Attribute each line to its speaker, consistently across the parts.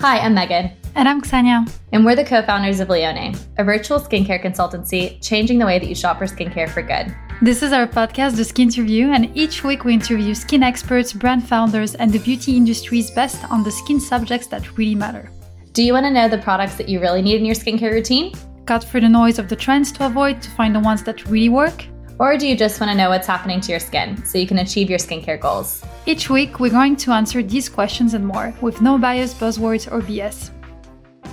Speaker 1: Hi, I'm Megan.
Speaker 2: And I'm Ksenia.
Speaker 1: And we're the co founders of Lionne, a virtual skincare consultancy changing the way that you shop for skincare for good.
Speaker 2: This is our podcast, The Skinterview, and each week we interview skin experts, brand founders, and the beauty industry's best on the skin subjects that really matter.
Speaker 1: Do you want to know the products that you really need in your skincare routine?
Speaker 2: Cut through the noise of the trends to avoid to find the ones that really work?
Speaker 1: Or do you just want to know what's happening to your skin so you can achieve your skincare goals?
Speaker 2: Each week, we're going to answer these questions and more with no bias, buzzwords, or BS.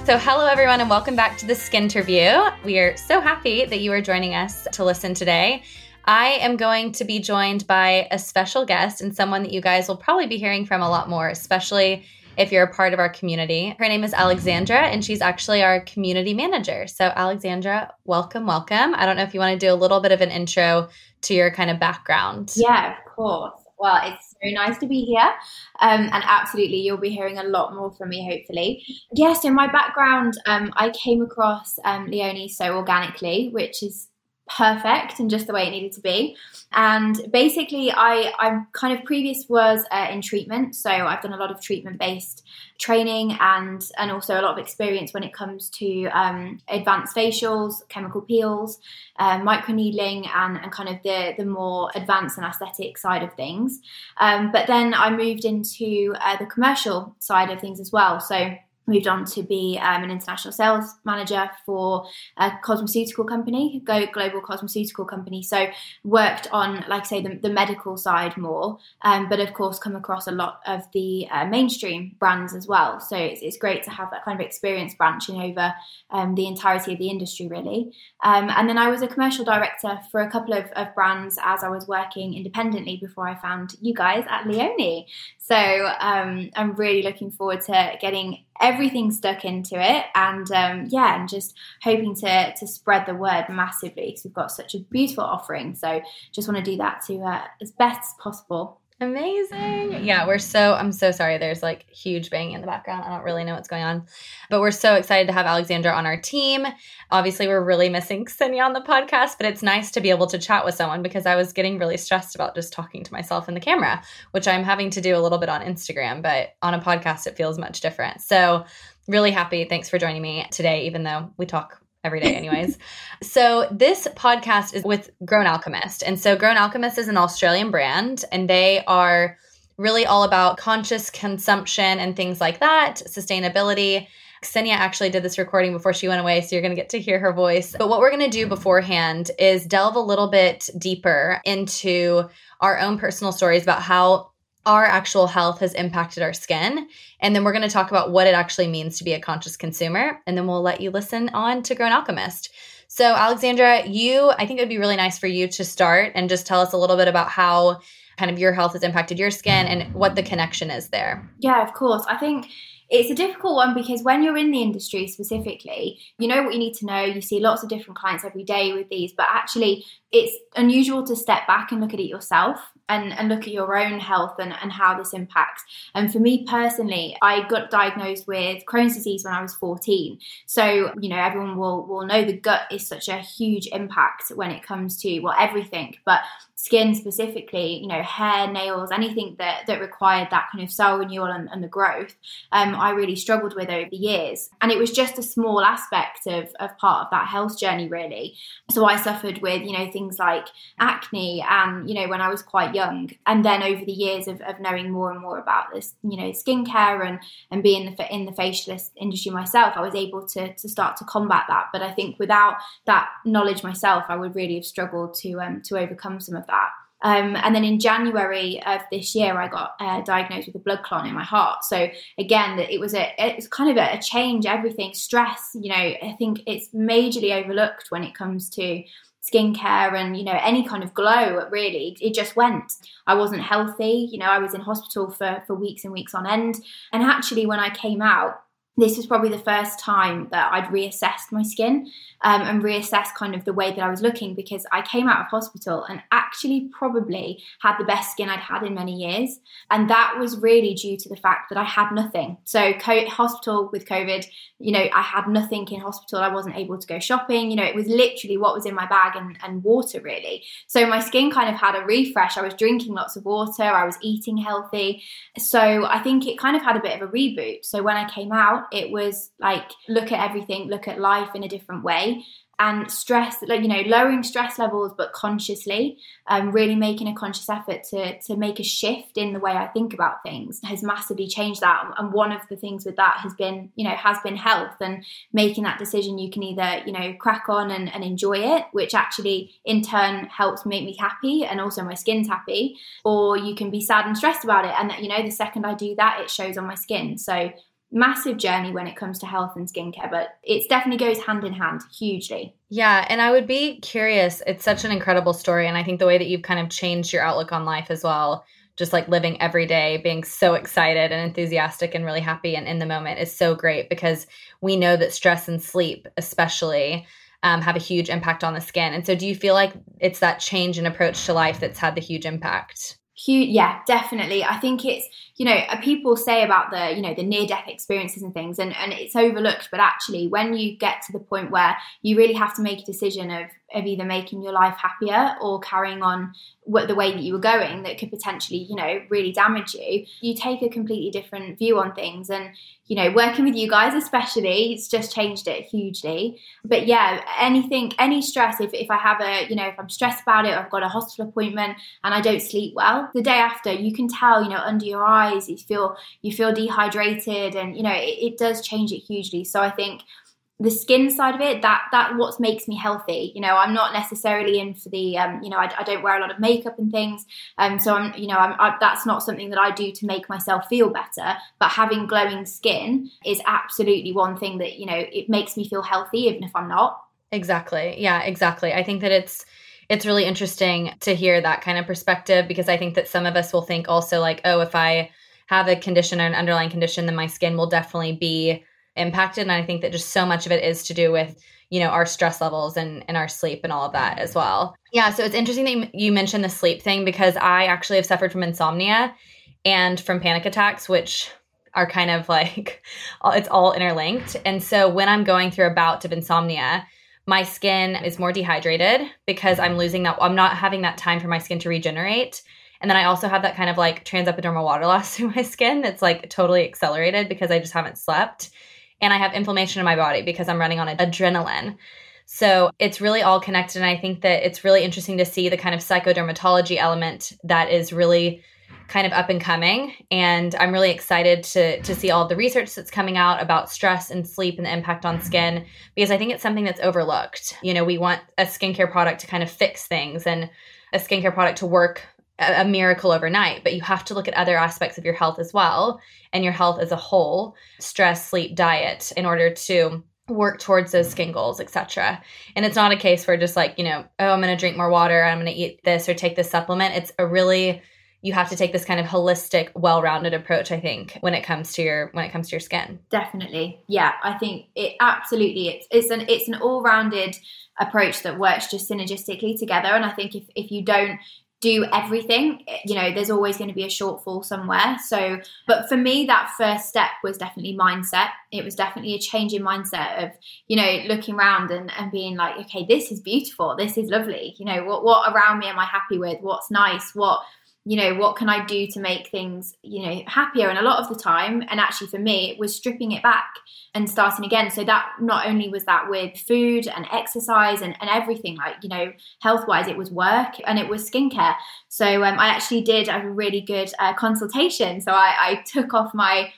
Speaker 1: So, hello everyone, and welcome back to the Skinterview. We are so happy that you are joining us to listen today. I am going to be joined by a special guest and someone that you guys will probably be hearing from a lot more, especially if you're a part of our community. Her name is Alexandra, and she's actually our community manager. So, Alexandra, welcome, welcome. I don't know if you want to do a little bit of an intro to your kind of background.
Speaker 3: Yeah, of course. Well, it's very nice to be here. Um, and absolutely, you'll be hearing a lot more from me, hopefully. Yeah, so my background, um, I came across um, Lionne so organically, which is perfect and just the way it needed to be. And basically, I I kind of previous was uh, in treatment, so I've done a lot of treatment based training and and also a lot of experience when it comes to um, advanced facials, chemical peels, uh, microneedling, and and kind of the the more advanced and aesthetic side of things. Um, but then I moved into uh, the commercial side of things as well. So moved on to be um, an international sales manager for a cosmeceutical company, Go global cosmeceutical company. So worked on, like I say, the, the medical side more, um, but of course come across a lot of the uh, mainstream brands as well. So it's, it's, great to have that kind of experience branching over um, the entirety of the industry, really. Um, and then I was a commercial director for a couple of, of brands as I was working independently before I found you guys at Lionne. So um, I'm really looking forward to getting everything stuck into it and um, yeah and just hoping to to spread the word massively because we've got such a beautiful offering. So just want to do that to uh, as best as possible
Speaker 1: Amazing. Yeah, we're so I'm so sorry there's like huge banging in the background. I don't really know what's going on. But we're so excited to have Alexandra on our team. Obviously, we're really missing Ksenia on the podcast, but it's nice to be able to chat with someone because I was getting really stressed about just talking to myself in the camera, which I'm having to do a little bit on Instagram, but on a podcast it feels much different. So, really happy. Thanks for joining me today even though we talk every day, anyways. so, this podcast is with Grown Alchemist. And so, Grown Alchemist is an Australian brand, and they are really all about conscious consumption and things like that, sustainability. Ksenia actually did this recording before she went away, so you're going to get to hear her voice. But what we're going to do beforehand is delve a little bit deeper into our own personal stories about how our actual health has impacted our skin. And then we're going to talk about what it actually means to be a conscious consumer. And then we'll let you listen on to Grown Alchemist. So, Alexandra, you, I think it would be really nice for you to start and just tell us a little bit about how kind of your health has impacted your skin and what the connection is there.
Speaker 3: Yeah, of course. I think it's a difficult one because when you're in the industry specifically, you know what you need to know. You see lots of different clients every day with these, but actually, it's unusual to step back and look at it yourself and, and look at your own health and, and how this impacts. And for me personally, I got diagnosed with Crohn's disease when I was 14. So, you know, everyone will, will know the gut is such a huge impact when it comes to, well, everything, but skin specifically, you know, hair, nails, anything that, that required that kind of cell renewal and, and the growth, um, I really struggled with over the years. And it was just a small aspect of, of part of that health journey, really. So I suffered with, you know, things like acne and, you know, when I was quite young. And then over the years of, of knowing more and more about this, you know, skincare and, and being the, in the facialist industry myself, I was able to, to start to combat that. But I think without that knowledge myself, I would really have struggled to, um, to overcome some of that. Um, and then in January of this year, I got uh, diagnosed with a blood clot in my heart. So again, it was a it was kind of a, a, change. Everything, stress. You know, I think it's majorly overlooked when it comes to skincare and you know any kind of glow. Really, it just went. I wasn't healthy. You know, I was in hospital for for weeks and weeks on end. And actually, when I came out, this was probably the first time that I'd reassessed my skin um, and reassessed kind of the way that I was looking because I came out of hospital and actually probably had the best skin I'd had in many years. And that was really due to the fact that I had nothing. So, co- hospital with COVID, you know, I had nothing in hospital. I wasn't able to go shopping. You know, it was literally what was in my bag and, and water, really. So, my skin kind of had a refresh. I was drinking lots of water, I was eating healthy. So, I think it kind of had a bit of a reboot. So, when I came out, it was like look at everything, look at life in a different way. And stress like you know lowering stress levels but consciously um, really making a conscious effort to to make a shift in the way i think about things has massively changed that. And one of the things with that has been you know has been health and making that decision. You can either you know crack on and, and enjoy it which actually in turn helps make me happy and also my skin's happy or you can be sad and stressed about it. And that you know the second i do that it shows on my skin. So massive journey when it comes to health and skincare, but it definitely goes hand in hand hugely.
Speaker 1: Yeah, and I would be curious. It's such an incredible story. And I think the way that you've kind of changed your outlook on life as well, just like living every day, being so excited and enthusiastic and really happy and in the moment is so great because we know that stress and sleep, especially, um, have a huge impact on the skin. And so, do you feel like it's that change in approach to life that's had the huge impact?
Speaker 3: Huge, yeah, definitely. I think it's you know uh, people say about the you know the near death experiences and things, and and it's overlooked. But actually, when you get to the point where you really have to make a decision of of either making your life happier or carrying on what the way that you were going that could potentially you know really damage you you take a completely different view on things and you know working with you guys especially it's just changed it hugely but yeah anything any stress if, if i have a you know if i'm stressed about it i've got a hospital appointment and i don't sleep well the day after you can tell you know under your eyes you feel you feel dehydrated and you know it, it does change it hugely. So i think the skin side of it that that what makes me healthy you know i'm not necessarily in for the um, you know I, I, don't wear a lot of makeup and things. Um, so i'm you know I'm, I, that's not something that i do to make myself feel better. But having glowing skin is absolutely one thing that you know it makes me feel healthy even if i'm not.
Speaker 1: Exactly. Yeah exactly. I think that it's it's really interesting to hear that kind of perspective because i think that some of us will think also like oh if i have a condition or an underlying condition then my skin will definitely be impacted. And i think that just so much of it is to do with you know our stress levels and and our sleep and all of that as well. Yeah so it's interesting that you mentioned the sleep thing because i actually have suffered from insomnia and from panic attacks which are kind of like it's all interlinked. And so when i'm going through a bout of insomnia my skin is more dehydrated because i'm losing that i'm not having that time for my skin to regenerate and then I also have that kind of like transepidermal water loss through my skin that's like totally accelerated because I just haven't slept and I have inflammation in my body because I'm running on adrenaline. So it's really all connected. And I think that it's really interesting to see the kind of psychodermatology element that is really kind of up and coming. And I'm really excited to to see all the research that's coming out about stress and sleep and the impact on skin because I think it's something that's overlooked. You know, we want a skincare product to kind of fix things and a skincare product to work a, miracle overnight, but you have to look at other aspects of your health as well and your health as a whole, stress, sleep, diet in order to work towards those skin goals, etc. And it's not a case where just like, you know, oh, I'm going to drink more water, I'm going to eat this or take this supplement. It's a really you have to take this kind of holistic, well-rounded approach, I think, when it comes to your when it comes to your skin.
Speaker 3: Definitely. Yeah, I think it absolutely it's it's an it's an all-rounded approach that works just synergistically together and I think if if you don't do everything you know there's always going to be a shortfall somewhere. So but for me that first step was definitely mindset. It was definitely a change in mindset of you know looking around and, and being like okay this is beautiful. This is lovely. You know what what around me am i happy with? What's nice? What you know what can i do to make things you know happier? And a lot of the time and actually for me it was stripping it back and starting again. So that not only was that with food and exercise and, and everything like you know health wise it was work and it was skincare. So um, i actually did a really good uh, consultation. So I, I took off my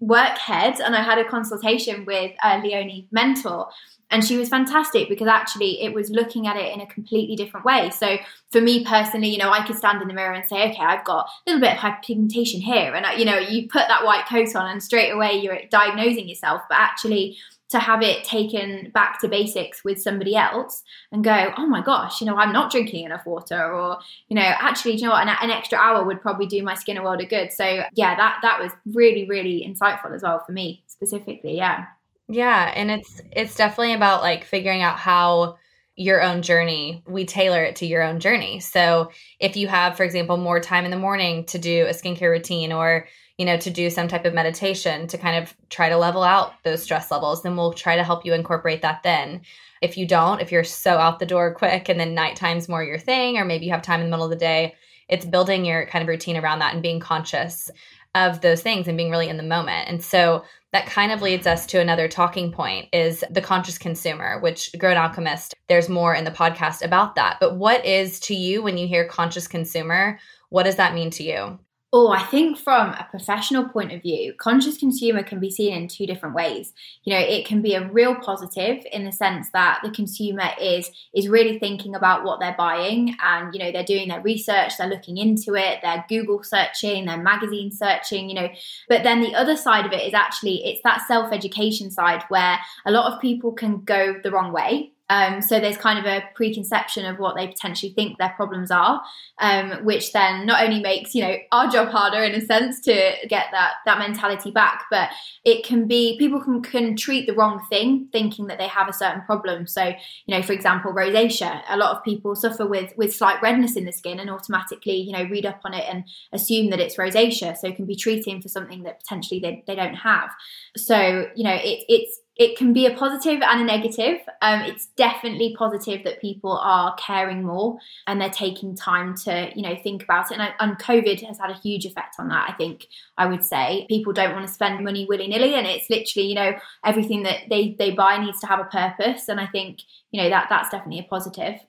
Speaker 3: work head and i had a consultation with uh, Lionne mentor and she was fantastic because actually it was looking at it in a completely different way. So for me personally you know i could stand in the mirror and say okay i've got a little bit of hyperpigmentation here and you know you put that white coat on and straight away you're diagnosing yourself but actually to have it taken back to basics with somebody else and go, oh my gosh, you know, I'm not drinking enough water, or you know, actually, you know what, an, an, extra hour would probably do my skin a world of good. So yeah, that that was really really insightful as well for me specifically. Yeah.
Speaker 1: Yeah, and it's it's definitely about like figuring out how your own journey, we tailor it to your own journey. So if you have, for example, more time in the morning to do a skincare routine or you know, to do some type of meditation to kind of try to level out those stress levels, then we'll try to help you incorporate that then. If you don't, if you're so out the door quick and then nighttime's more your thing, or maybe you have time in the middle of the day, it's building your kind of routine around that and being conscious of those things and being really in the moment. And so that kind of leads us to another talking point is the conscious consumer, which Grown Alchemist, there's more in the podcast about that. But what is to you when you hear conscious consumer? What does that mean to you?
Speaker 3: Oh, I think from a professional point of view, conscious consumer can be seen in two different ways. You know, it can be a real positive in the sense that the consumer is is really thinking about what they're buying and you know, they're doing their research, they're looking into it, they're Google searching, they're magazine searching, you know. But then the other side of it is actually it's that self-education side where a lot of people can go the wrong way um, so there's kind of a preconception of what they potentially think their problems are, um, which then not only makes you know our job harder in a sense to get that that mentality back, but it can be people can can treat the wrong thing, thinking that they have a certain problem. So you know, for example, rosacea. A lot of people suffer with with slight redness in the skin and automatically you know read up on it and assume that it's rosacea. So it can be treating for something that potentially they, they don't have. So you know, it, it's it can be a positive and a negative. Um, it's definitely positive that people are caring more and they're taking time to, you know, think about it. And, and COVID has had a huge effect on that. I think I would say people don't want to spend money willy nilly, and it's literally, you know, everything that they they buy needs to have a purpose. And I think, you know, that that's definitely a positive.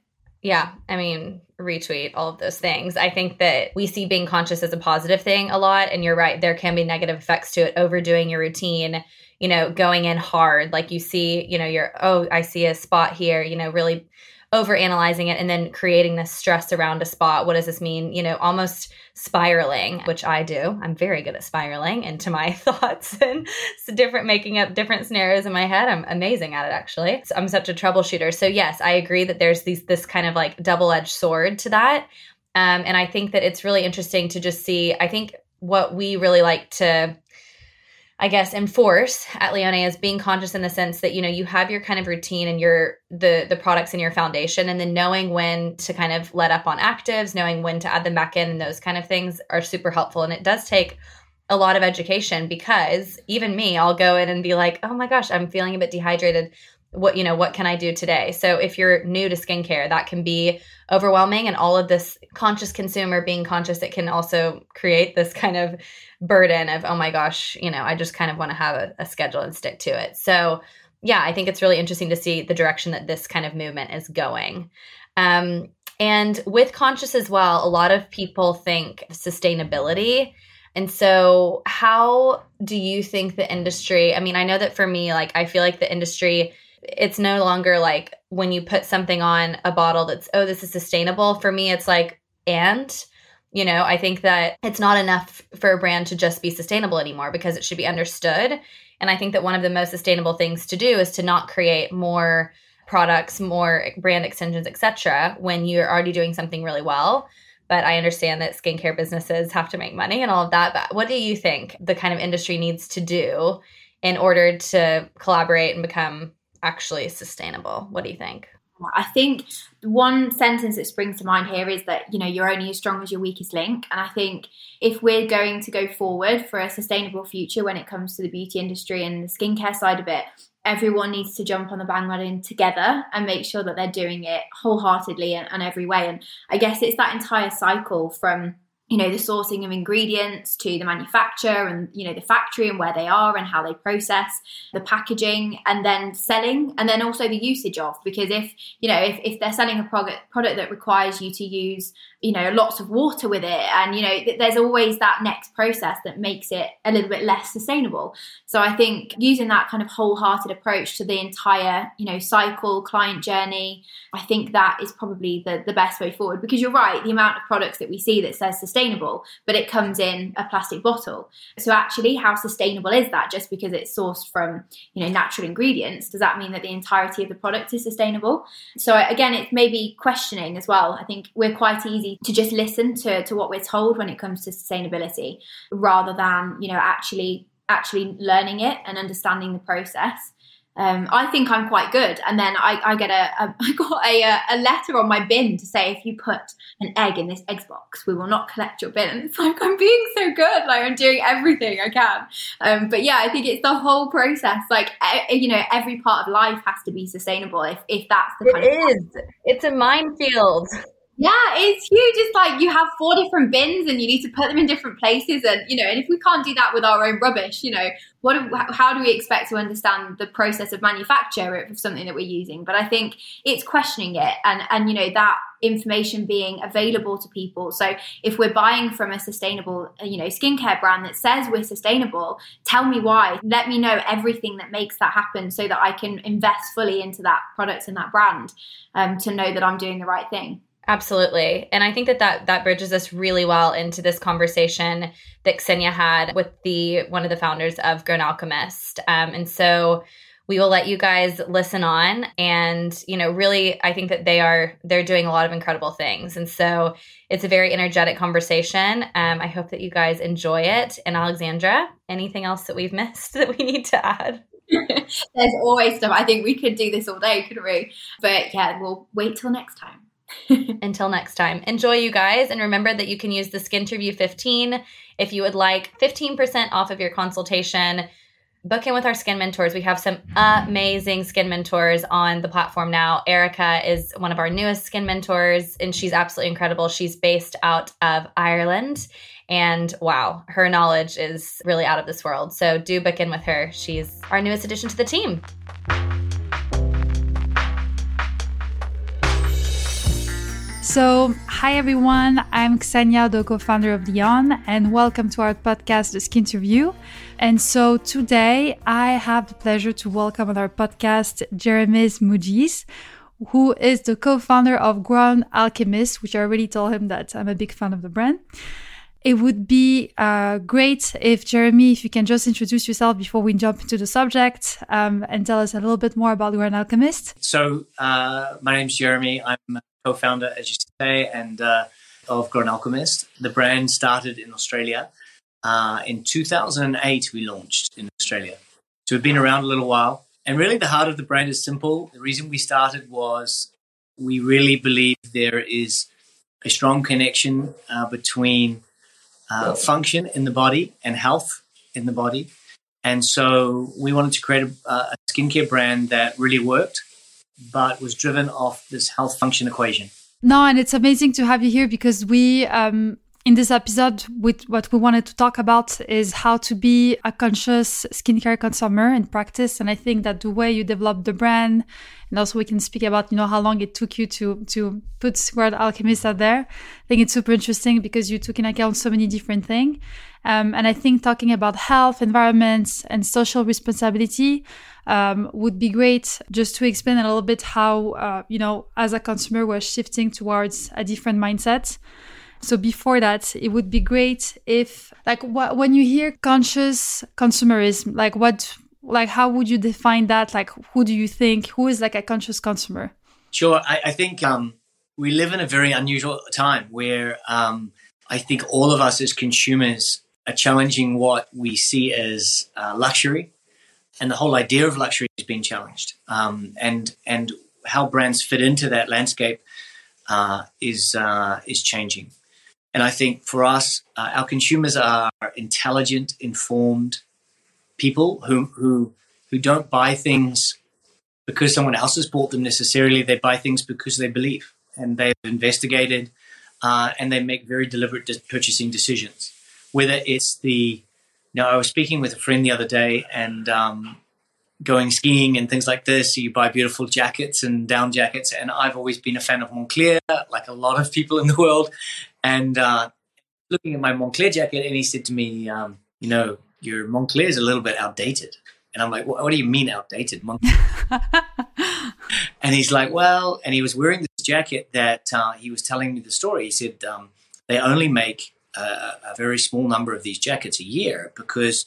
Speaker 1: Yeah, I mean, retweet all of those things. I think that we see being conscious as a positive thing a lot. And you're right, there can be negative effects to it, overdoing your routine you know, going in hard. Like you see, you know, you're, oh, I see a spot here, you know, really over analyzing it and then creating this stress around a spot. What does this mean? You know, almost spiraling, which I do. I'm very good at spiraling into my thoughts and different, making up different scenarios in my head. I'm amazing at it, actually. So I'm such a troubleshooter. So, yes, I agree that there's these, this kind of like double edged sword to that. Um, and I think that it's really interesting to just see. I think what we really like to I guess enforce at Lionne is being conscious in the sense that you know you have your kind of routine and your the the products in your foundation and then knowing when to kind of let up on actives, knowing when to add them back in and those kind of things are super helpful. And it does take a lot of education because even me I'll go in and be like, "Oh my gosh, I'm feeling a bit dehydrated what you know what can i do today? So if you're new to skincare that can be overwhelming and all of this conscious consumer being conscious it can also create this kind of burden of oh my gosh you know i just kind of want to have a, a schedule and stick to it. So yeah i think it's really interesting to see the direction that this kind of movement is going. Um, and with conscious as well a lot of people think sustainability. And so, how do you think the industry? I mean, I know that for me, like, I feel like the industry it's no longer like when you put something on a bottle that's oh this is sustainable for me it's like and you know i think that it's not enough for a brand to just be sustainable anymore because it should be understood. And i think that one of the most sustainable things to do is to not create more products more brand extensions etc when you're already doing something really well. But i understand that skincare businesses have to make money and all of that but what do you think the kind of industry needs to do in order to collaborate and become actually sustainable. What do you think?
Speaker 3: I think one sentence that springs to mind here is that you know you're only as strong as your weakest link, and I think if we're going to go forward for a sustainable future when it comes to the beauty industry and the skincare side of it, everyone needs to jump on the bandwagon together and make sure that they're doing it wholeheartedly and, and every way. And I guess it's that entire cycle from you know the sourcing of ingredients to the manufacture and you know the factory and where they are and how they process the packaging and then selling and then also the usage of. Because if you know if, if they're selling a product product that requires you to use you know lots of water with it and you know th- there's always that next process that makes it a little bit less sustainable. So i think using that kind of wholehearted approach to the entire you know cycle client journey i think that is probably the, the best way forward. Because you're right the amount of products that we see that says sustainable sustainable, but it comes in a plastic bottle. So actually, how sustainable is that? Just because it's sourced from you know natural ingredients, does that mean that the entirety of the product is sustainable? So again, it's maybe questioning as well. I think we're quite easy to just listen to to what we're told when it comes to sustainability, rather than you know actually actually learning it and understanding the process um, I think I'm quite good. And then I, I get a, a I got a, a letter on my bin to say if you put an egg in this eggs box, we will not collect your bin. And it's like I'm being so good, like I'm doing everything I can. Um, but yeah, I think it's the whole process. Like you know, every part of life has to be sustainable. If if that's the
Speaker 1: kind it is. It's a minefield.
Speaker 3: Yeah, it's huge. It's like you have four different bins and you need to put them in different places. And, you know, and if we can't do that with our own rubbish, you know, what, how do we expect to understand the process of manufacture of something that we're using? But I think it's questioning it and, and, you know, that information being available to people. So if we're buying from a sustainable, you know, skincare brand that says we're sustainable, tell me why. Let me know everything that makes that happen so that I can invest fully into that product and that brand um, to know that I'm doing the right thing.
Speaker 1: Absolutely. And I think that, that that bridges us really well into this conversation that Ksenia had with the one of the founders of Grown Alchemist. Um, and so we will let you guys listen on and you know really i think that they are they're doing a lot of incredible things. And so it's a very energetic conversation. Um, i hope that you guys enjoy it. And alexandra anything else that we've missed that we need to add?
Speaker 3: There's always stuff. I think we could do this all day couldn't we? But yeah we'll wait till next time
Speaker 1: Until next time, enjoy you guys. And remember that you can use the Skin Skinterview 15 if you would like 15% off of your consultation. Book in with our skin mentors. We have some amazing skin mentors on the platform now. Erica is one of our newest skin mentors, and she's absolutely incredible. She's based out of Ireland. And wow, her knowledge is really out of this world. So do book in with her. She's our newest addition to the team.
Speaker 2: So, hi everyone, I'm Ksenia, the co founder of Lionne, and welcome to our podcast, The Skinterview. And so today I have the pleasure to welcome on our podcast Jeremy's Muijs, who is the co founder of Grown Alchemist, which I already told him that I'm a big fan of the brand. It would be uh, great if Jeremy, if you can just introduce yourself before we jump into the subject um, and tell us a little bit more about Grown Alchemist.
Speaker 4: So, uh, my name's Jeremy. I'm a co-founder, as you say, and uh, of Grown Alchemist. The brand started in Australia. Uh, in 2008, we launched in Australia. So we've been around a little while. And really, the heart of the brand is simple. The reason we started was we really believe there is a strong connection uh, between uh, function in the body and health in the body. And so we wanted to create a, a skincare brand that really worked but was driven off this health function equation.
Speaker 2: No, and it's amazing to have you here because we, um, in this episode, with what we wanted to talk about is how to be a conscious skincare consumer in practice. And I think that the way you develop the brand, and also we can speak about, you know, how long it took you to to put Grown Alchemist out there. I think it's super interesting because you took in account so many different things. Um, and I think talking about health, environments, and social responsibility um, would be great just to explain a little bit how, uh, you know, as a consumer, we're shifting towards a different mindset. So before that, it would be great if, like, wh- when you hear conscious consumerism, like, what, like, how would you define that? Like, who do you think who is like a conscious consumer?
Speaker 4: Sure, I, I think um, we live in a very unusual time where um, I think all of us as consumers are challenging what we see as uh, luxury and the whole idea of luxury is being challenged. Um, and and how brands fit into that landscape uh, is uh, is changing. And I think for us, uh, our consumers are intelligent, informed people who who who don't buy things because someone else has bought them necessarily. They buy things because they believe and they've investigated uh, and they make very deliberate purchasing decisions. Whether it's the now, I was speaking with a friend the other day and um, going skiing and things like this. So you buy beautiful jackets and down jackets. And I've always been a fan of Moncler, like a lot of people in the world. And uh, looking at my Moncler jacket, and he said to me, um, You know, your Moncler is a little bit outdated. And I'm like, what, what do you mean outdated? Moncler? and he's like, well, and he was wearing this jacket that uh, he was telling me the story. He said um, they only make a, a very small number of these jackets a year because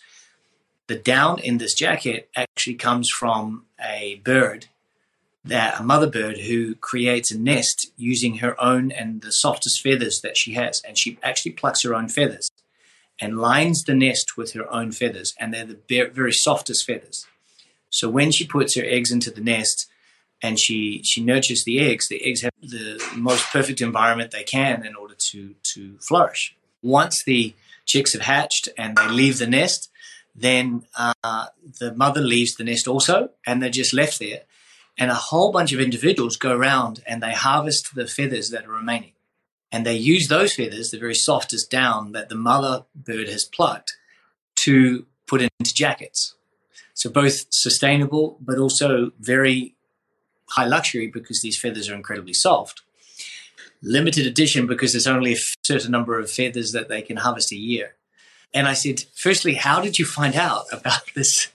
Speaker 4: the down in this jacket actually comes from a bird that a mother bird who creates a nest using her own and the softest feathers that she has. And she actually plucks her own feathers and lines the nest with her own feathers. And they're the very softest feathers. So when she puts her eggs into the nest and she she nurtures the eggs the eggs have the most perfect environment they can in order to to flourish. Once the chicks have hatched and they leave the nest then uh, the mother leaves the nest also and they're just left there and a whole bunch of individuals go around and they harvest the feathers that are remaining and they use those feathers the very softest down that the mother bird has plucked to put into jackets so both sustainable but also very high luxury because these feathers are incredibly soft. Limited edition because there's only a certain number of feathers that they can harvest a year. And I said, firstly, how did you find out about this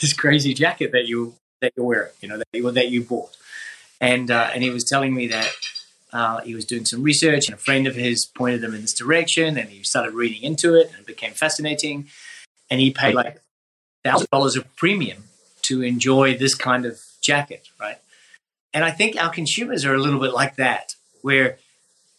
Speaker 4: this crazy jacket that you that you're wearing, you know, that you, that you bought? And uh, and he was telling me that uh, he was doing some research, and a friend of his pointed him in this direction, and he started reading into it, and it became fascinating. And he paid like thousand dollars of premium to enjoy this kind of jacket, right? And I think our consumers are a little bit like that, where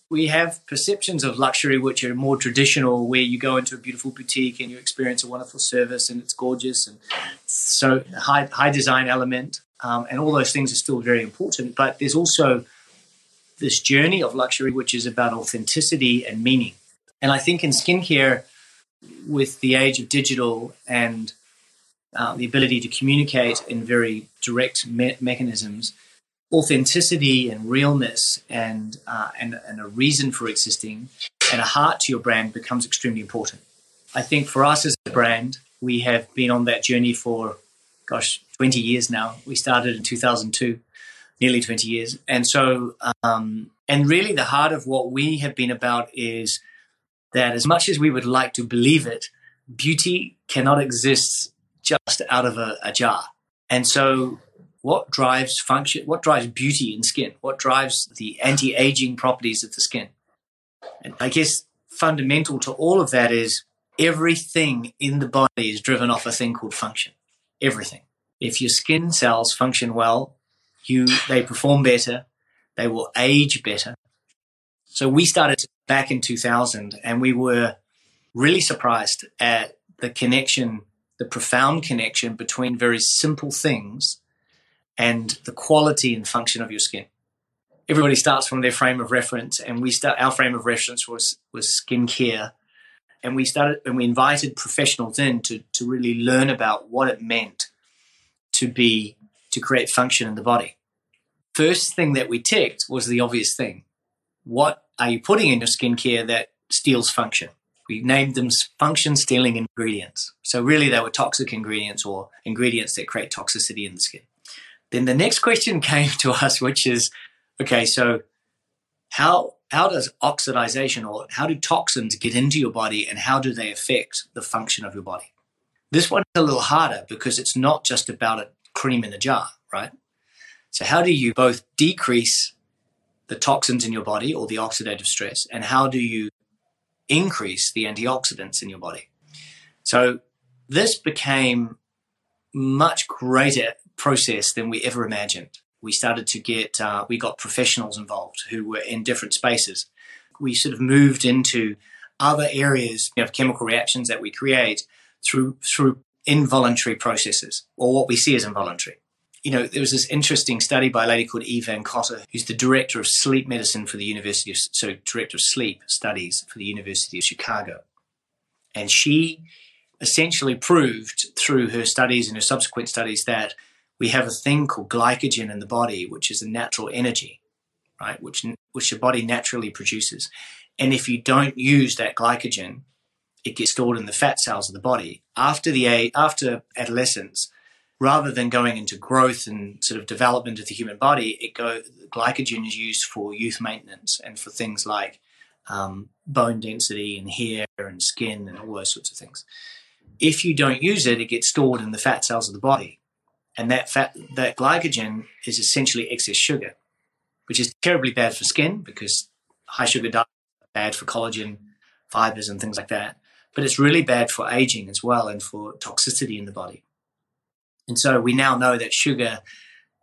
Speaker 4: we have perceptions of luxury which are more traditional, where you go into a beautiful boutique and you experience a wonderful service and it's gorgeous and so high high design element, um, and all those things are still very important. But there's also this journey of luxury which is about authenticity and meaning. And I think in skincare, with the age of digital and uh, the ability to communicate in very direct me- mechanisms, authenticity and realness and, uh, and, and a reason for existing and a heart to your brand becomes extremely important. I think for us as a brand, we have been on that journey for, gosh, 20 years now. We started in 2002, nearly 20 years. And so, um, and really the heart of what we have been about is that as much as we would like to believe it, beauty cannot exist just out of a, a jar. And so what drives function, what drives beauty in skin, what drives the anti-aging properties of the skin. And I guess fundamental to all of that is everything in the body is driven off a thing called function. Everything. If your skin cells function well, you they perform better, they will age better. So we started back in 2000 and we were really surprised at the connection, the profound connection between very simple things and the quality and function of your skin. Everybody starts from their frame of reference, and we start. Our frame of reference was was skincare, and we started and we invited professionals in to to really learn about what it meant to be to create function in the body. First thing that we ticked was the obvious thing: what are you putting in your skincare that steals function? We named them function stealing ingredients. So really, they were toxic ingredients or ingredients that create toxicity in the skin. Then the next question came to us, which is, okay, so how how does oxidization or how do toxins get into your body and how do they affect the function of your body? This one's a little harder because it's not just about a cream in a jar, right? So how do you both decrease the toxins in your body or the oxidative stress and how do you increase the antioxidants in your body? So this became much greater process than we ever imagined. We started to get, uh, we got professionals involved who were in different spaces. We sort of moved into other areas of chemical reactions that we create through through involuntary processes, or what we see as involuntary. You know, there was this interesting study by a lady called Eve Van Cauter, who's the director of sleep medicine for the University of, so director of sleep studies for the University of Chicago. And she essentially proved through her studies and her subsequent studies that we have a thing called glycogen in the body, which is a natural energy, right? Which which the body naturally produces, and if you don't use that glycogen, it gets stored in the fat cells of the body after the after adolescence. Rather than going into growth and sort of development of the human body, it go glycogen is used for youth maintenance and for things like um, bone density and hair and skin and all those sorts of things. If you don't use it, it gets stored in the fat cells of the body and that fat, that glycogen is essentially excess sugar, which is terribly bad for skin because high sugar diet bad for collagen, fibers and things like that. But it's really bad for aging as well and for toxicity in the body. And so we now know that sugar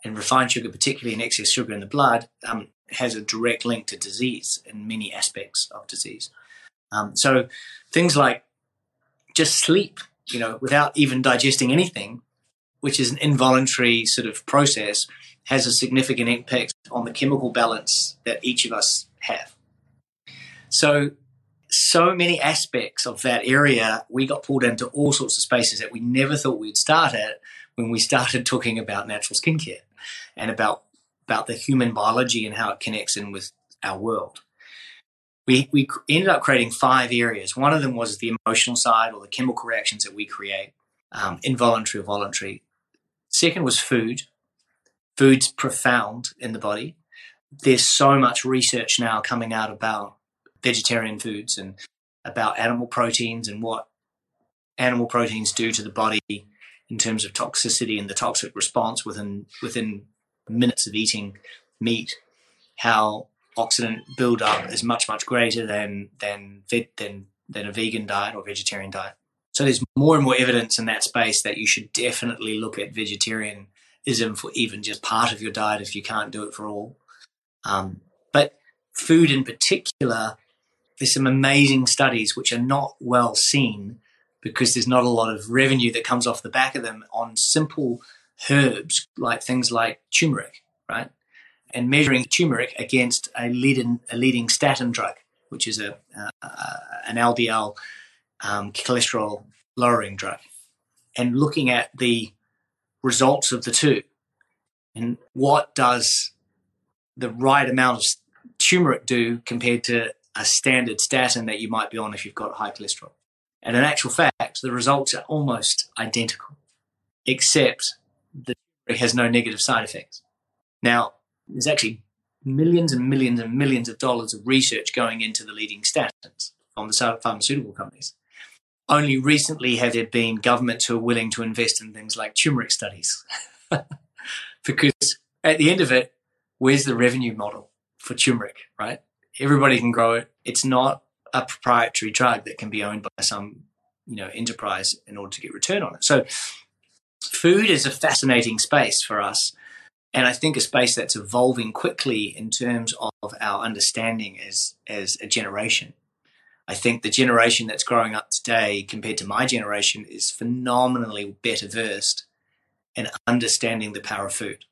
Speaker 4: and refined sugar, particularly in excess sugar in the blood, um, has a direct link to disease in many aspects of disease. Um, so things like just sleep, you know, without even digesting anything, which is an involuntary sort of process, has a significant impact on the chemical balance that each of us have. So, so many aspects of that area, we got pulled into all sorts of spaces that we never thought we'd start at when we started talking about natural skincare and about about the human biology and how it connects in with our world. We, we ended up creating five areas. One of them was the emotional side or the chemical reactions that we create, um, involuntary or voluntary. Second was food. Food's profound in the body. There's so much research now coming out about vegetarian foods and about animal proteins and what animal proteins do to the body in terms of toxicity and the toxic response within within minutes of eating meat, how oxidant buildup is much much greater than than than than a vegan diet or vegetarian diet. So there's more and more evidence in that space that you should definitely look at vegetarianism for even just part of your diet if you can't do it for all. Um, but food in particular, there's some amazing studies which are not well seen because there's not a lot of revenue that comes off the back of them on simple herbs like things like turmeric, right? And measuring turmeric against a leading, a leading statin drug, which is a an LDL um, cholesterol lowering drug, and looking at the results of the two, and what does the right amount of turmeric do compared to a standard statin that you might be on if you've got high cholesterol. And in actual fact, the results are almost identical, except the it has no negative side effects. Now, there's actually millions and millions and millions of dollars of research going into the leading statins from the pharmaceutical companies. Only recently have there been governments who are willing to invest in things like turmeric studies. because at the end of it, where's the revenue model for turmeric, right? Everybody can grow it. It's not a proprietary drug that can be owned by some, you know, enterprise in order to get return on it. So food is a fascinating space for us. And I think a space that's evolving quickly in terms of our understanding as, as a generation. I think the generation that's growing up today compared to my generation is phenomenally better versed in understanding the power of food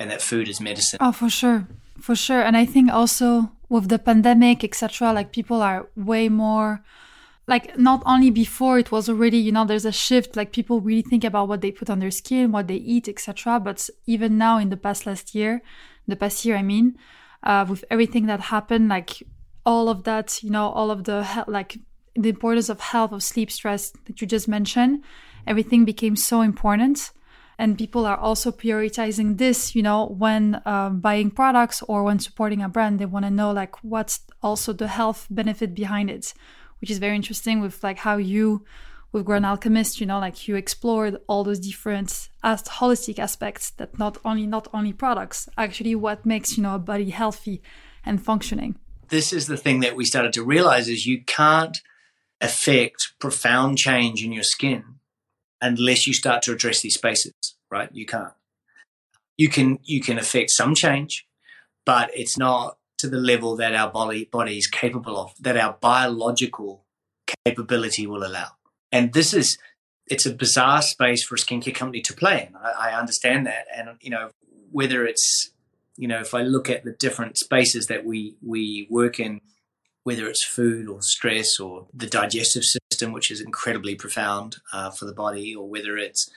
Speaker 4: and that food is medicine.
Speaker 2: Oh, for sure. For sure. And I think also with the pandemic, etc., like people are way more like not only before it was already you know there's a shift like people really think about what they put on their skin what they eat etc but even now in the past last year the past year i mean uh, with everything that happened like all of that you know all of the like the importance of health of sleep stress that you just mentioned everything became so important and people are also prioritizing this you know when uh, buying products or when supporting a brand they want to know like what's also the health benefit behind it which is very interesting with like how you with Grown Alchemist, you know, like you explored all those different as holistic aspects that not only not only products, actually what makes, you know, a body healthy and functioning.
Speaker 4: This is the thing that we started to realize is you can't affect profound change in your skin unless you start to address these spaces, right? You can't. You can you can affect some change, but it's not to the level that our body body is capable of, that our biological capability will allow. And this is it's a bizarre space for a skincare company to play in. I, I understand that, and you know whether it's you know if I look at the different spaces that we we work in, whether it's food or stress or the digestive system, which is incredibly profound uh, for the body, or whether it's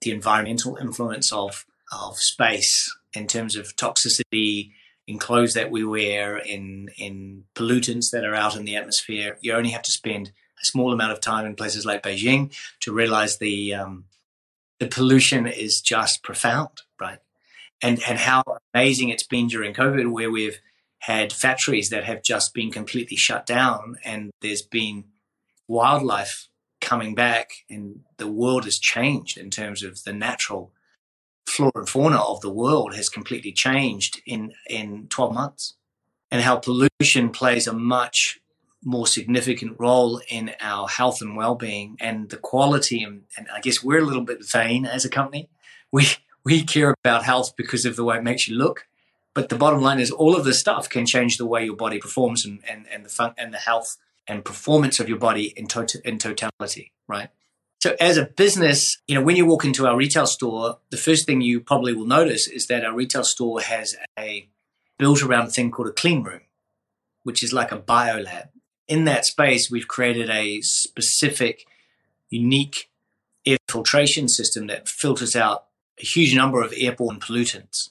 Speaker 4: the environmental influence of of space in terms of toxicity in clothes that we wear, in in pollutants that are out in the atmosphere. You only have to spend a small amount of time in places like Beijing to realize the um, the pollution is just profound? And and how amazing it's been during COVID, where we've had factories that have just been completely shut down, and there's been wildlife coming back, and the world has changed in terms of the natural flora and fauna of the world has completely changed in, in 12 months and how pollution plays a much more significant role in our health and well-being and the quality and, and I guess we're a little bit vain as a company. We we care about health because of the way it makes you look. But the bottom line is all of this stuff can change the way your body performs and, and, and the fun and the health and performance of your body in, tot- in totality, right? So as a business, you know, when you walk into our retail store, the first thing you probably will notice is that our retail store has a built around a thing called a clean room, which is like a bio lab. In that space, we've created a specific, unique air filtration system that filters out a huge number of airborne pollutants.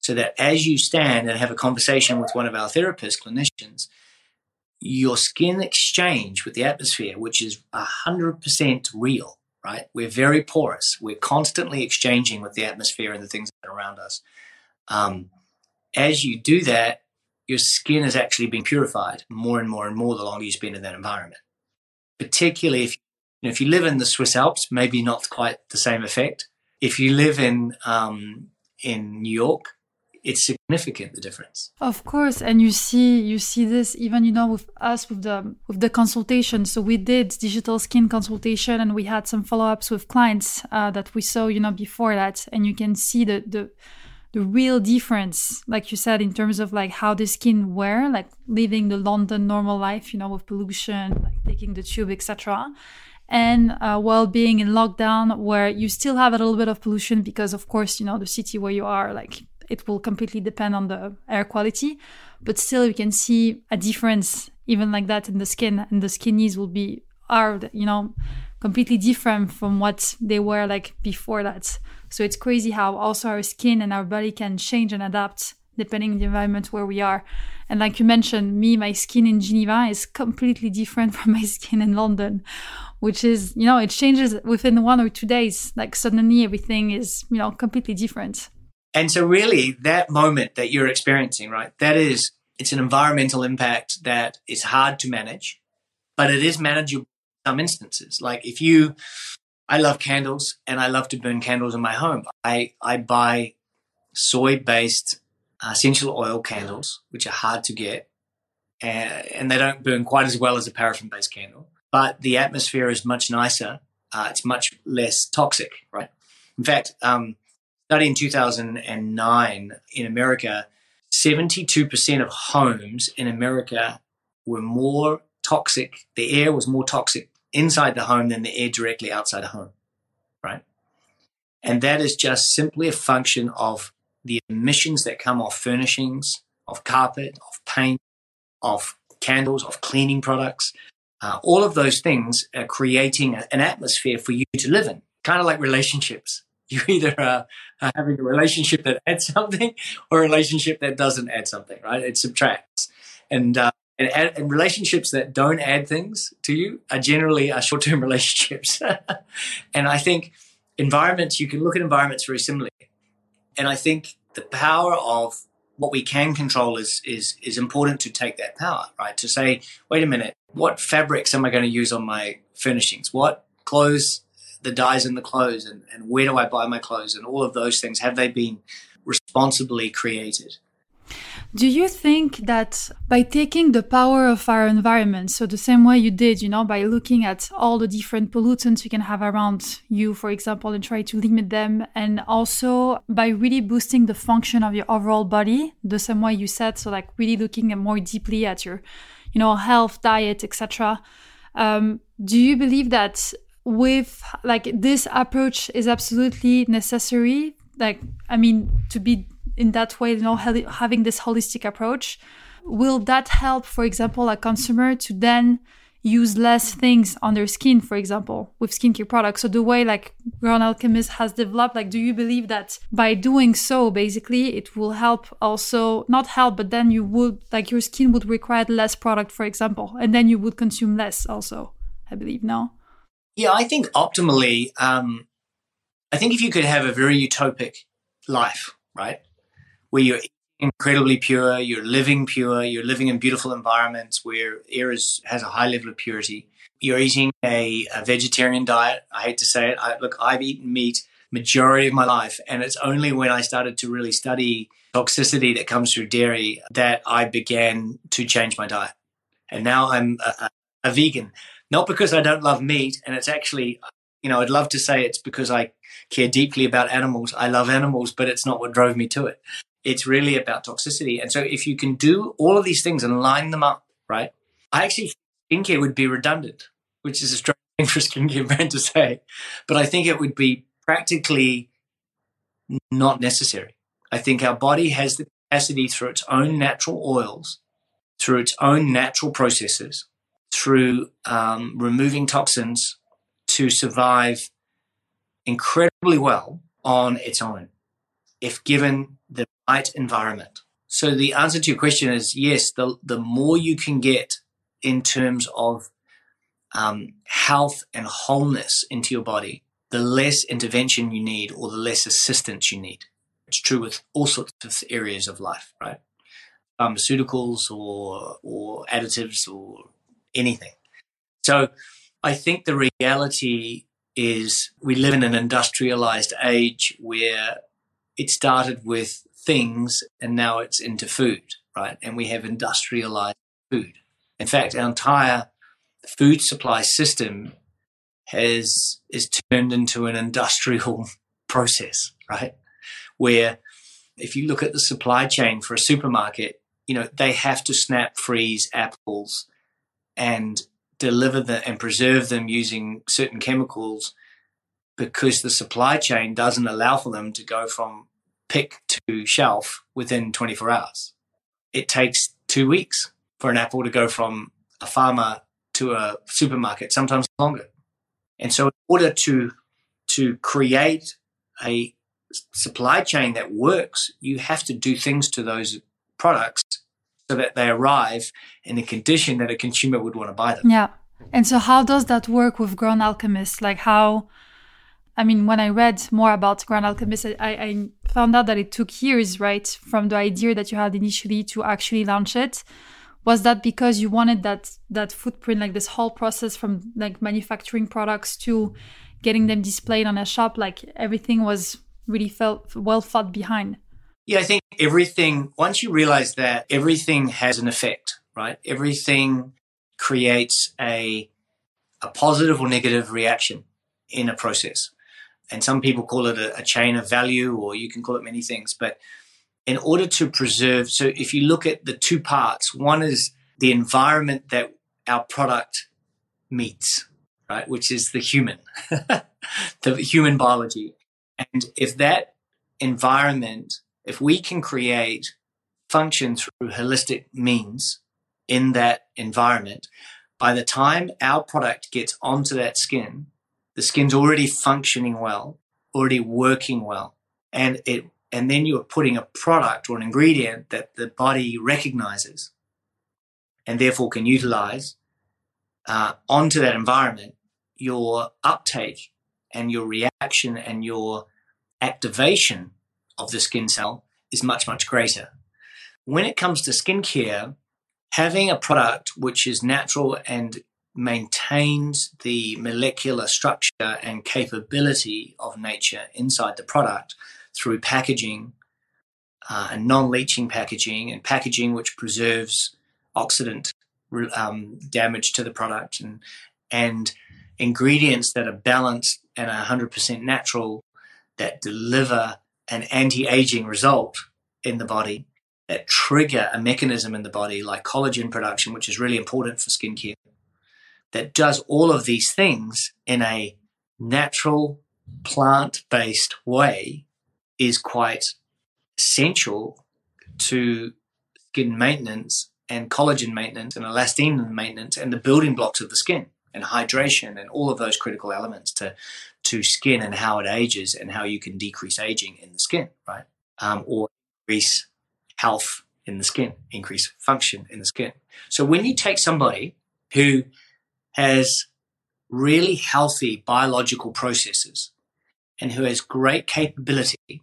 Speaker 4: So that as you stand and have a conversation with one of our therapists, clinicians, your skin exchange with the atmosphere, which is 100% real, right? We're very porous. We're constantly exchanging with the atmosphere and the things around us. Um, as you do that, your skin is actually being purified more and more and more the longer you spend in that environment. Particularly if you know, if you live in the Swiss Alps, maybe not quite the same effect. If you live in um, in New York, it's significant the difference.
Speaker 2: Of course, and you see you see this even you know with us with the with the consultation. So we did digital skin consultation, and we had some follow ups with clients uh, that we saw you know before that, and you can see the the the real difference, like you said, in terms of like how the skin wear, like living the London normal life, you know, with pollution, like taking the tube, etc and uh, while being in lockdown where you still have a little bit of pollution because of course you know the city where you are like it will completely depend on the air quality. But still you can see a difference even like that in the skin and the skin skinnies will be are you know completely different from what they were like before that. So it's crazy how also our skin and our body can change and adapt depending on the environment where we are. And like you mentioned me my skin in geneva is completely different from my skin in london which is you know it changes within one or two days like suddenly everything is you know completely different.
Speaker 4: And so really that moment that you're experiencing right that is it's an environmental impact that is hard to manage but it is manageable in some instances. Like if you i love candles and i love to burn candles in my home. I i buy soy based uh, essential oil candles which are hard to get and, and they don't burn quite as well as a paraffin based candle but the atmosphere is much nicer. Uh, it's much less toxic, right? In fact, um, study in 2009 in America, 72% of homes in America were more toxic. The air was more toxic inside the home than the air directly outside the home, right? And that is just simply a function of the emissions that come off furnishings, of carpet, of paint, of candles, of cleaning products. Uh, all of those things are creating a, an atmosphere for you to live in, kind of like relationships. You either uh, are having a relationship that adds something or a relationship that doesn't add something, right? It subtracts. And, uh, and, and, relationships that don't add things to you are generally are short-term relationships. and I think environments, you can look at environments very similarly. And I think the power of what we can control is is is important to take that power, right? To say, wait a minute, what fabrics am I going to use on my furnishings? What clothes, the dyes in the clothes, and, and where do I buy my clothes? And all of those things, have they been responsibly created?
Speaker 2: Do you think that by taking the power of our environment, so the same way you did, you know, by looking at all the different pollutants you can have around you, for example, and try to limit them, and also by really boosting the function of your overall body, the same way you said, so like really looking more deeply at your you know, health, diet, etc. Um, do you believe that with like this approach is absolutely necessary? Like, I mean, to be in that way, you know, having this holistic approach, will that help, for example, a consumer to then use less things on their skin, for example, with skincare products. So the way like Grown Alchemist has developed, like, do you believe that by doing so, basically, it will help also not help, but then you would like your skin would require less product, for example, and then you would consume less also. I believe no.
Speaker 4: Yeah, I think optimally, um, I think if you could have a very utopic life, right, where you're incredibly pure. You're living pure. You're living in beautiful environments where air is, has a high level of purity. You're eating a, a vegetarian diet. I hate to say it. I, look, I've eaten meat majority of my life, and it's only when I started to really study toxicity that comes through dairy that I began to change my diet. And now I'm a, a, a vegan, not because I don't love meat. And it's actually, you know, I'd love to say it's because I care deeply about animals. I love animals, but it's not what drove me to it. It's really about toxicity. And so if you can do all of these things and line them up, right? I actually think skincare would be redundant, which is a strange thing for a skincare brand to say, but I think it would be practically not necessary. I think our body has the capacity through its own natural oils, through its own natural processes, through um, removing toxins to survive incredibly well on its own if given the right environment. So the answer to your question is yes, the, the more you can get in terms of um, health and wholeness into your body, the less intervention you need or the less assistance you need. It's true with all sorts of areas of life, right? Pharmaceuticals or or additives or anything. So I think the reality is we live in an industrialized age where it started with things and now it's into food, right? And we have industrialized food. In fact, our entire food supply system has is turned into an industrial process, right? Where if you look at the supply chain for a supermarket, you know, they have to snap freeze apples and deliver them and preserve them using certain chemicals because the supply chain doesn't allow for them to go from pick to shelf within 24 hours. It takes two weeks for an apple to go from a farmer to a supermarket, sometimes longer. And so, in order to to create a supply chain that works, you have to do things to those products so that they arrive in a condition that a consumer would want to buy them.
Speaker 2: Yeah. And so, how does that work with Grown Alchemist? Like, how? I mean, when I read more about Grown Alchemist, I, I found out that it took years, right, from the idea that you had initially to actually launch it. Was that because you wanted that that footprint, like this whole process from like manufacturing products to getting them displayed on a shop, like everything was really felt well thought behind?
Speaker 4: Yeah, I think everything. Once you realize that everything has an effect, right? Everything creates a a positive or negative reaction in a process and some people call it a, a, chain of value, or you can call it many things. But in order to preserve, so if you look at the two parts, one is the environment that our product meets, right, which is the human, the human biology. And if that environment, if we can create function through holistic means in that environment, by the time our product gets onto that skin, the skin's already functioning well, already working well, and it and then you're putting a product or an ingredient that the body recognizes and therefore can utilize uh, onto that environment, your uptake and your reaction and your activation of the skin cell is much, much greater. When it comes to skincare, having a product which is natural and maintains the molecular structure and capability of nature inside the product through packaging uh, and non-leaching packaging and packaging which preserves oxidant um, damage to the product and and ingredients that are balanced and are 100% natural that deliver an anti-aging result in the body that trigger a mechanism in the body like collagen production which is really important for skincare that does all of these things in a natural, plant based way is quite essential to skin maintenance and collagen maintenance and elastin maintenance and the building blocks of the skin and hydration and all of those critical elements to to skin and how it ages and how you can decrease aging in the skin, right? Um, or increase health in the skin, increase function in the skin. So when you take somebody who has really healthy biological processes and who has great capability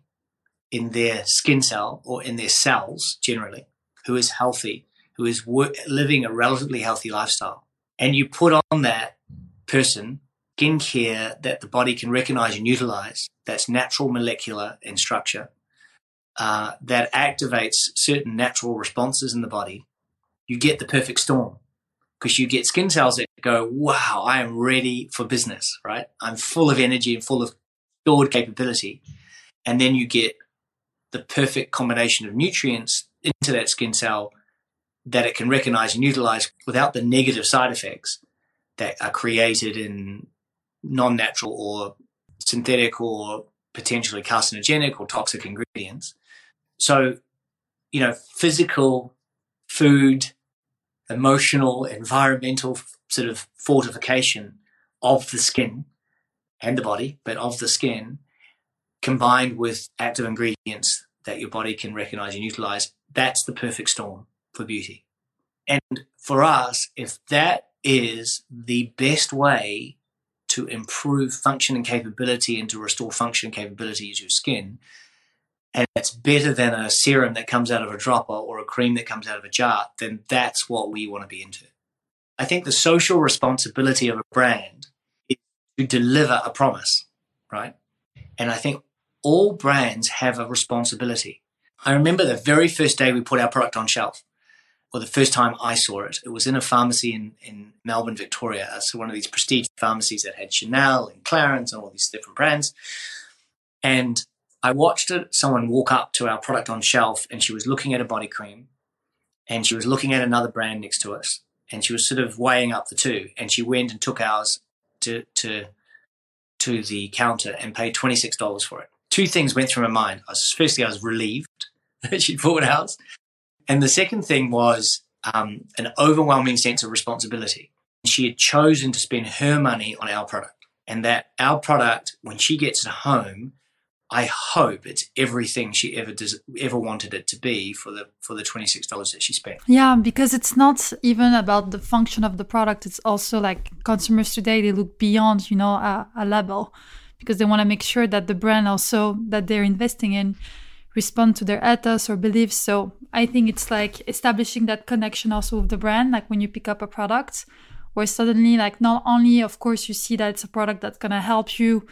Speaker 4: in their skin cell or in their cells generally, who is healthy, who is living a relatively healthy lifestyle, and you put on that person skincare that the body can recognize and utilize that's natural molecular in structure, uh, that activates certain natural responses in the body, you get the perfect storm. Because you get skin cells that go, wow, I am ready for business, right? I'm full of energy and full of stored capability. And then you get the perfect combination of nutrients into that skin cell that it can recognize and utilize without the negative side effects that are created in non natural or synthetic or potentially carcinogenic or toxic ingredients. So, you know, physical, food, emotional, environmental sort of fortification of the skin and the body, but of the skin, combined with active ingredients that your body can recognize and utilize, that's the perfect storm for beauty. And for us, if that is the best way to improve function and capability and to restore function and capability to your skin, and it's better than a serum that comes out of a dropper or a cream that comes out of a jar, then that's what we want to be into. I think the social responsibility of a brand is to deliver a promise, right? And I think all brands have a responsibility. I remember the very first day we put our product on shelf, or the first time I saw it. It was in a pharmacy in, in Melbourne, Victoria. So one of these prestige pharmacies that had Chanel and Clarins and all these different brands. And I watched it, someone walk up to our product on shelf and she was looking at a body cream and she was looking at another brand next to us and she was sort of weighing up the two and she went and took ours to to to the counter and paid $26 for it. Two things went through my mind. I was, firstly, I was relieved that she bought ours. And the second thing was um, an overwhelming sense of responsibility. She had chosen to spend her money on our product and that our product, when she gets it home, I hope it's everything she ever does, ever wanted it to be for the for the twenty six dollars that she spent.
Speaker 2: Yeah, because it's not even about the function of the product. It's also like consumers today they look beyond you know a, a label because they want to make sure that the brand also that they're investing in respond to their ethos or beliefs. So I think it's like establishing that connection also with the brand, like when you pick up a product, where suddenly like not only of course you see that it's a product that's gonna help you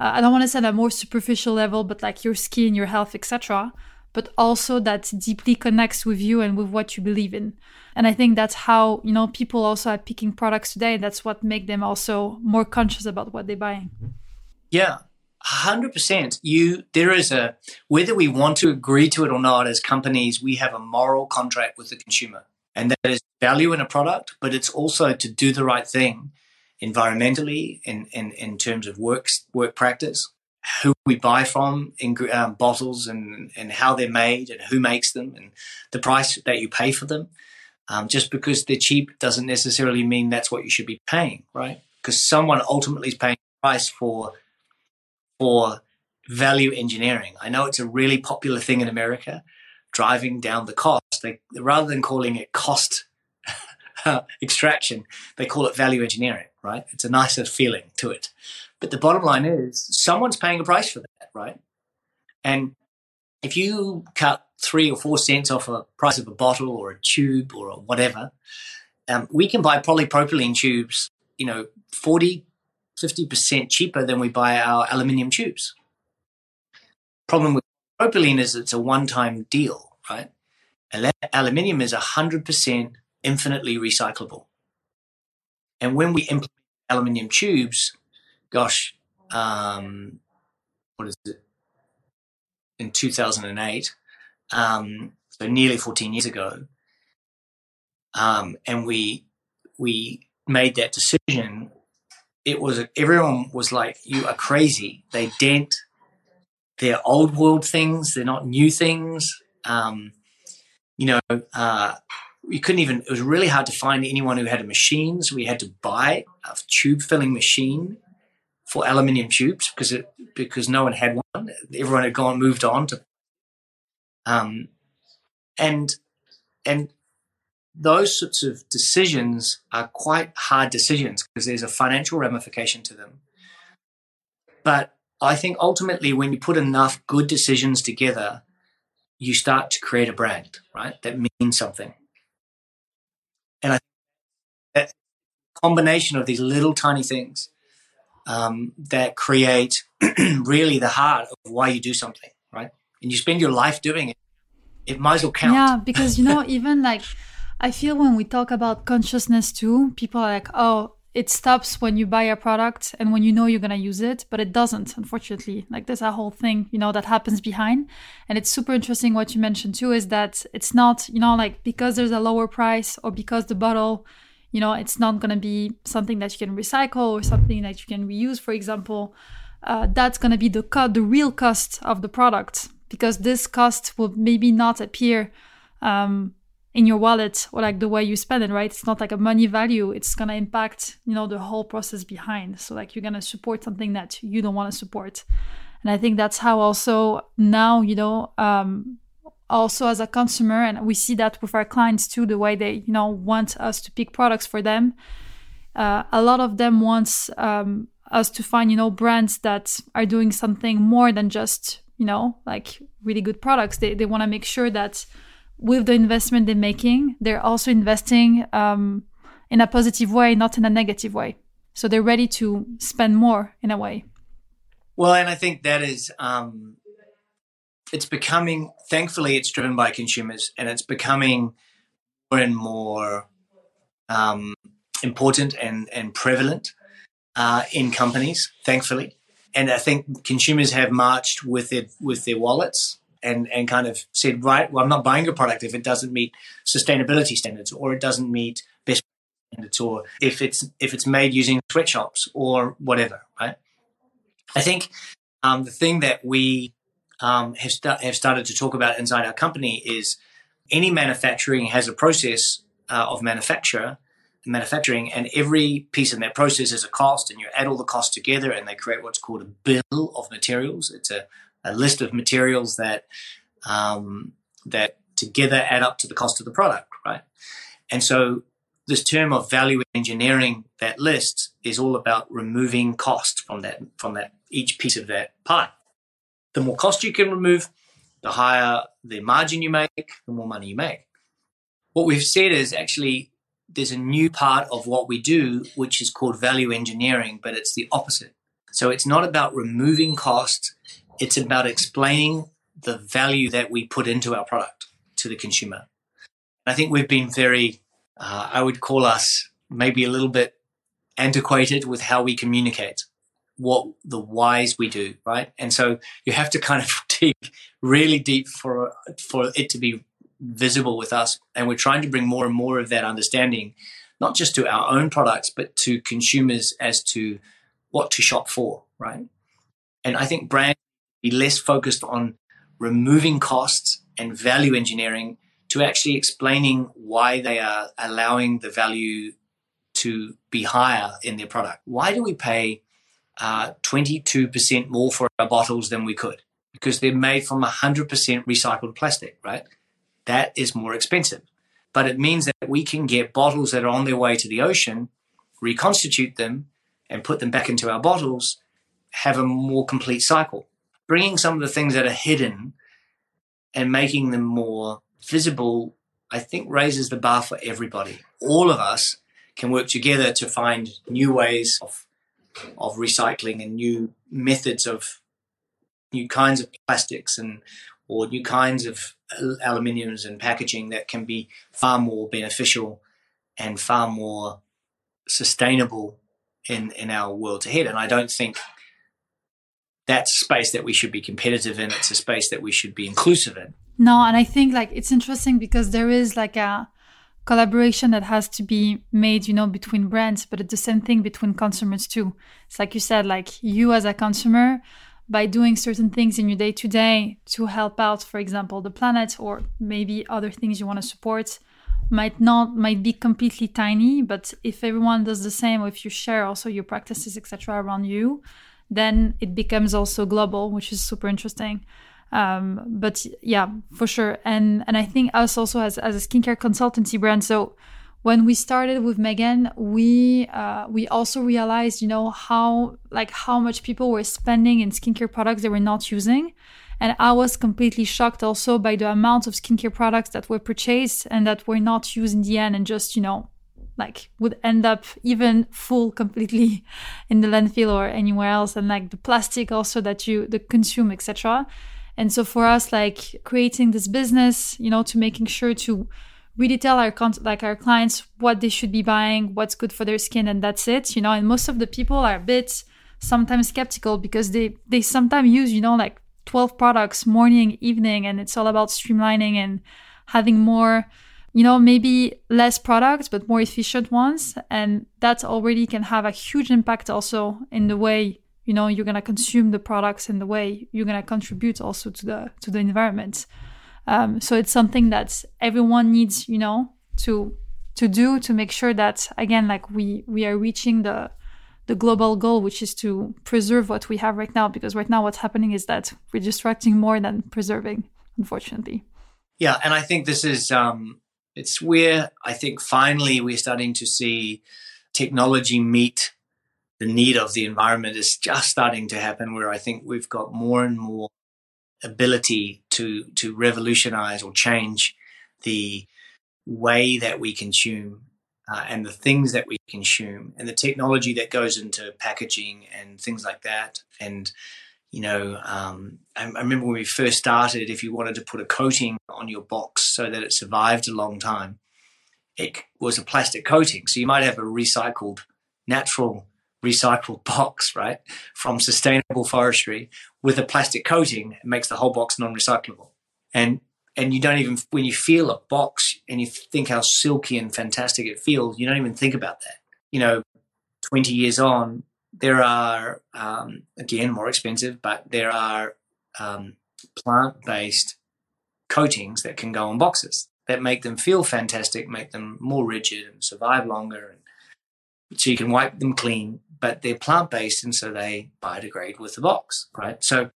Speaker 2: uh, I don't want to say at a more superficial level, but like your skin, your health, etc. But also that deeply connects with you and with what you believe in. And I think that's how you know people also are picking products today. That's what make them also more conscious about what they're buying.
Speaker 4: Yeah, hundred percent. You there is a whether we want to agree to it or not as companies, we have a moral contract with the consumer, and that is value in a product, but it's also to do the right thing environmentally in, in, in terms of work, work practice, who we buy from in um, bottles and, and how they're made and who makes them and the price that you pay for them. Um, just because they're cheap doesn't necessarily mean that's what you should be paying, right? Because someone ultimately is paying price for for value engineering. I know it's a really popular thing in America, driving down the cost. They, rather than calling it cost extraction, they call it value engineering, right? It's a nicer feeling to it. But the bottom line is someone's paying a price for that, right? And if you cut three or four cents off a price of a bottle or a tube or a whatever, um, we can buy polypropylene tubes, you know, 40, 50% cheaper than we buy our aluminium tubes. Problem with propylene is it's a one time deal, right? Aluminium is 100% infinitely recyclable. And when we implement aluminium tubes, gosh, um, what is it? In 2008, um, so nearly 14 years ago, um, and we we made that decision. It was everyone was like, "You are crazy." They dent. They're old world things. They're not new things. Um, you know, uh, we couldn't even, it was really hard to find anyone who had a machine. So we had to buy a tube filling machine for aluminium tubes because it, because no one had one. Everyone had gone, moved on to, um, and, and those sorts of decisions are quite hard decisions because there's a financial ramification to them. But I think ultimately, when you put enough good decisions together, you start to create a brand, right? That means something. And I think that combination of these little tiny things um, that create really the heart of why you do something, right? And you spend your life doing it. It might as well count.
Speaker 2: Yeah, because you know, even like I feel when we talk about consciousness too, people are like, oh, it stops when you buy a product and when you know you're going to use it, but it doesn't, unfortunately. Like there's a whole thing, you know, that happens behind. And it's super interesting what you mentioned too is that it's not, you know, like because there's a lower price or because the bottle, you know, it's not going to be something that you can recycle or something that you can reuse, for example. Uh, that's going to be the co- the real cost of the product because this cost will maybe not appear um, in your wallet or like the way you spend it right? It's not like a money value. It's going to impact you know the whole process behind. So like you're going to support something that you don't want to support. And i think that's how also now you know um also as a consumer and we see that with our clients too the way they you know want us to pick products for them. Uh, a lot of them wants um, us to find you know brands that are doing something more than just you know like really good products. They, they want to make sure that with the investment they're making, they're also investing um, in a positive way, not in a negative way. So they're ready to spend more in a way.
Speaker 4: Well, and I think that is, um, it's becoming, thankfully, it's driven by consumers and it's becoming more and more um, important and, and prevalent uh, in companies, thankfully. And I think consumers have marched with it with their wallets and and kind of said, right, well, I'm not buying a product if it doesn't meet sustainability standards or it doesn't meet best standards or if it's if it's made using sweatshops or whatever, right? I think um, the thing that we um, have, st- have started to talk about inside our company is any manufacturing has a process uh, of manufacture manufacturing and every piece in that process is a cost and you add all the costs together and they create what's called a bill of materials it's a, a list of materials that um, that together add up to the cost of the product, right? And so this term of value engineering that list is all about removing cost from that from that each piece of that pie. The more cost you can remove, the higher the margin you make, the more money you make. What we've said is actually there's a new part of what we do which is called value engineering, but it's the opposite. So it's not about removing cost, it's about explaining the value that we put into our product to the consumer. I think we've been very, uh, I would call us maybe a little bit antiquated with how we communicate what the whys we do, right? And so you have to kind of dig really deep for for it to be visible with us. And we're trying to bring more and more of that understanding, not just to our own products, but to consumers as to what to shop for, right? And I think brands be less focused on removing costs and value engineering to actually explaining why they are allowing the value to be higher in their product. Why do we pay uh, 22% more for our bottles than we could? Because they're made from 100% recycled plastic, right? That is more expensive. But it means that we can get bottles that are on their way to the ocean, reconstitute them, and put them back into our bottles, have a more complete cycle bringing some of the things that are hidden and making them more visible, I think raises the bar for everybody. All of us can work together to find new ways of of recycling and new methods of new kinds of plastics and or new kinds of aluminiums and packaging that can be far more beneficial and far more sustainable in in our world ahead. And I don't think that's a space that we should be competitive in. It's a space that we should be inclusive in.
Speaker 2: No, and I think like it's interesting because there is like a collaboration that has to be made, you know, between brands, but it's the same thing between consumers too. It's like you said, like you as a consumer, by doing certain things in your day to day to help out, for example, the planet or maybe other things you want to support might not might be completely tiny but if everyone does the same or if you share also your practices etc around you then it becomes also global, which is super interesting. Um, but yeah, for sure. And and I think us also as as a skincare consultancy brand. So when we started with Megan, we uh, we also realized, you know, how like how much people were spending in skincare products they were not using. And I was completely shocked also by the amount of skincare products that were purchased and that were not used in the end and just, you know, like would end up even full completely in the landfill or anywhere else and like the plastic also that you the consume etc and so for us like creating this business you know to making sure to really tell our like our clients what they should be buying, what's good for their skin, and that's it. You know, and most of the people are a bit sometimes skeptical because they they sometimes use you know like 12 products morning evening and it's all about streamlining and having more you know maybe less products but more efficient ones and that already can have a huge impact also in the way you know you're going to consume the products and the way you're going to contribute also to the to the environment um, so it's something that everyone needs you know to to do to make sure that again like we we are reaching the the global goal, which is to preserve what we have right now. Because right now, what's happening is that we're destructing more than preserving, unfortunately.
Speaker 4: Yeah, and I think this is um, it's where I think finally we're starting to see technology meet the need of the environment is just starting to happen. Where I think we've got more and more ability to to revolutionize or change the way that we consume uh, and the things that we consume and the technology that goes into packaging and things like that. And, you know, um, I, I, remember when we first started, if you wanted to put a coating on your box so that it survived a long time, it was a plastic coating. So you might have a recycled, natural recycled box, right, from sustainable forestry with a plastic coating. It makes the whole box non recyclable. And and you don't even when you feel a box and you think how silky and fantastic it feels you don't even think about that you know 20 years on there are um, again more expensive but there are um, plant-based coatings that can go on boxes that make them feel fantastic make them more rigid and survive longer and so you can wipe them clean but they're plant-based and so they biodegrade with the box right so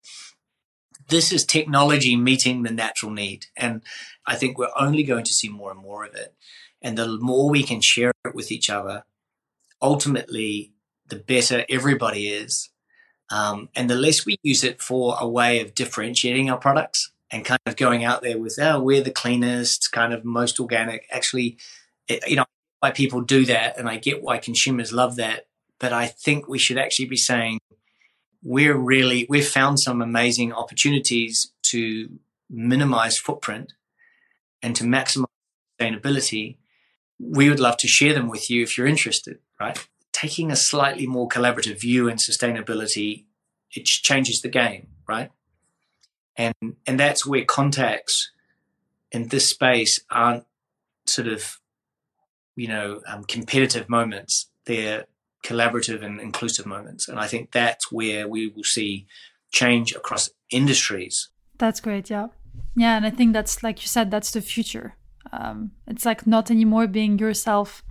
Speaker 4: this is technology meeting the natural need. And I think we're only going to see more and more of it. And the more we can share it with each other, ultimately, the better everybody is. Um, and the less we use it for a way of differentiating our products and kind of going out there with, oh, we're the cleanest, kind of most organic. Actually, it, you know, why people do that. And I get why consumers love that. But I think we should actually be saying, we're really we've found some amazing opportunities to minimize footprint and to maximize sustainability we would love to share them with you if you're interested right taking a slightly more collaborative view in sustainability it changes the game right and and that's where contacts in this space aren't sort of you know um, competitive moments they're collaborative and inclusive moments. And I think that's where we will see change across industries.
Speaker 2: That's great. Yeah. Yeah. And I think that's, like you said, that's the future. Um, it's like not anymore being yourself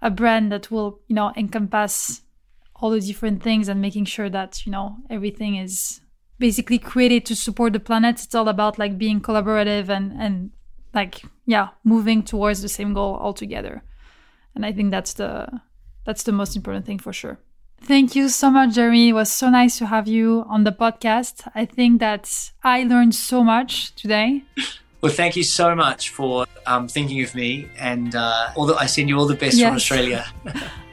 Speaker 2: a brand that will, you know, encompass all the different things and making sure that, you know, everything is basically created to support the planet. It's all about like being collaborative and, and like, yeah, moving towards the same goal altogether. And I think that's the, that's the most important thing for sure. Thank you so much, Jeremy. It was so nice to have you on the podcast. I think that I learned so much today.
Speaker 4: Well, thank you so much for um, thinking of me, and uh, all the, I send you all the best yes. from Australia.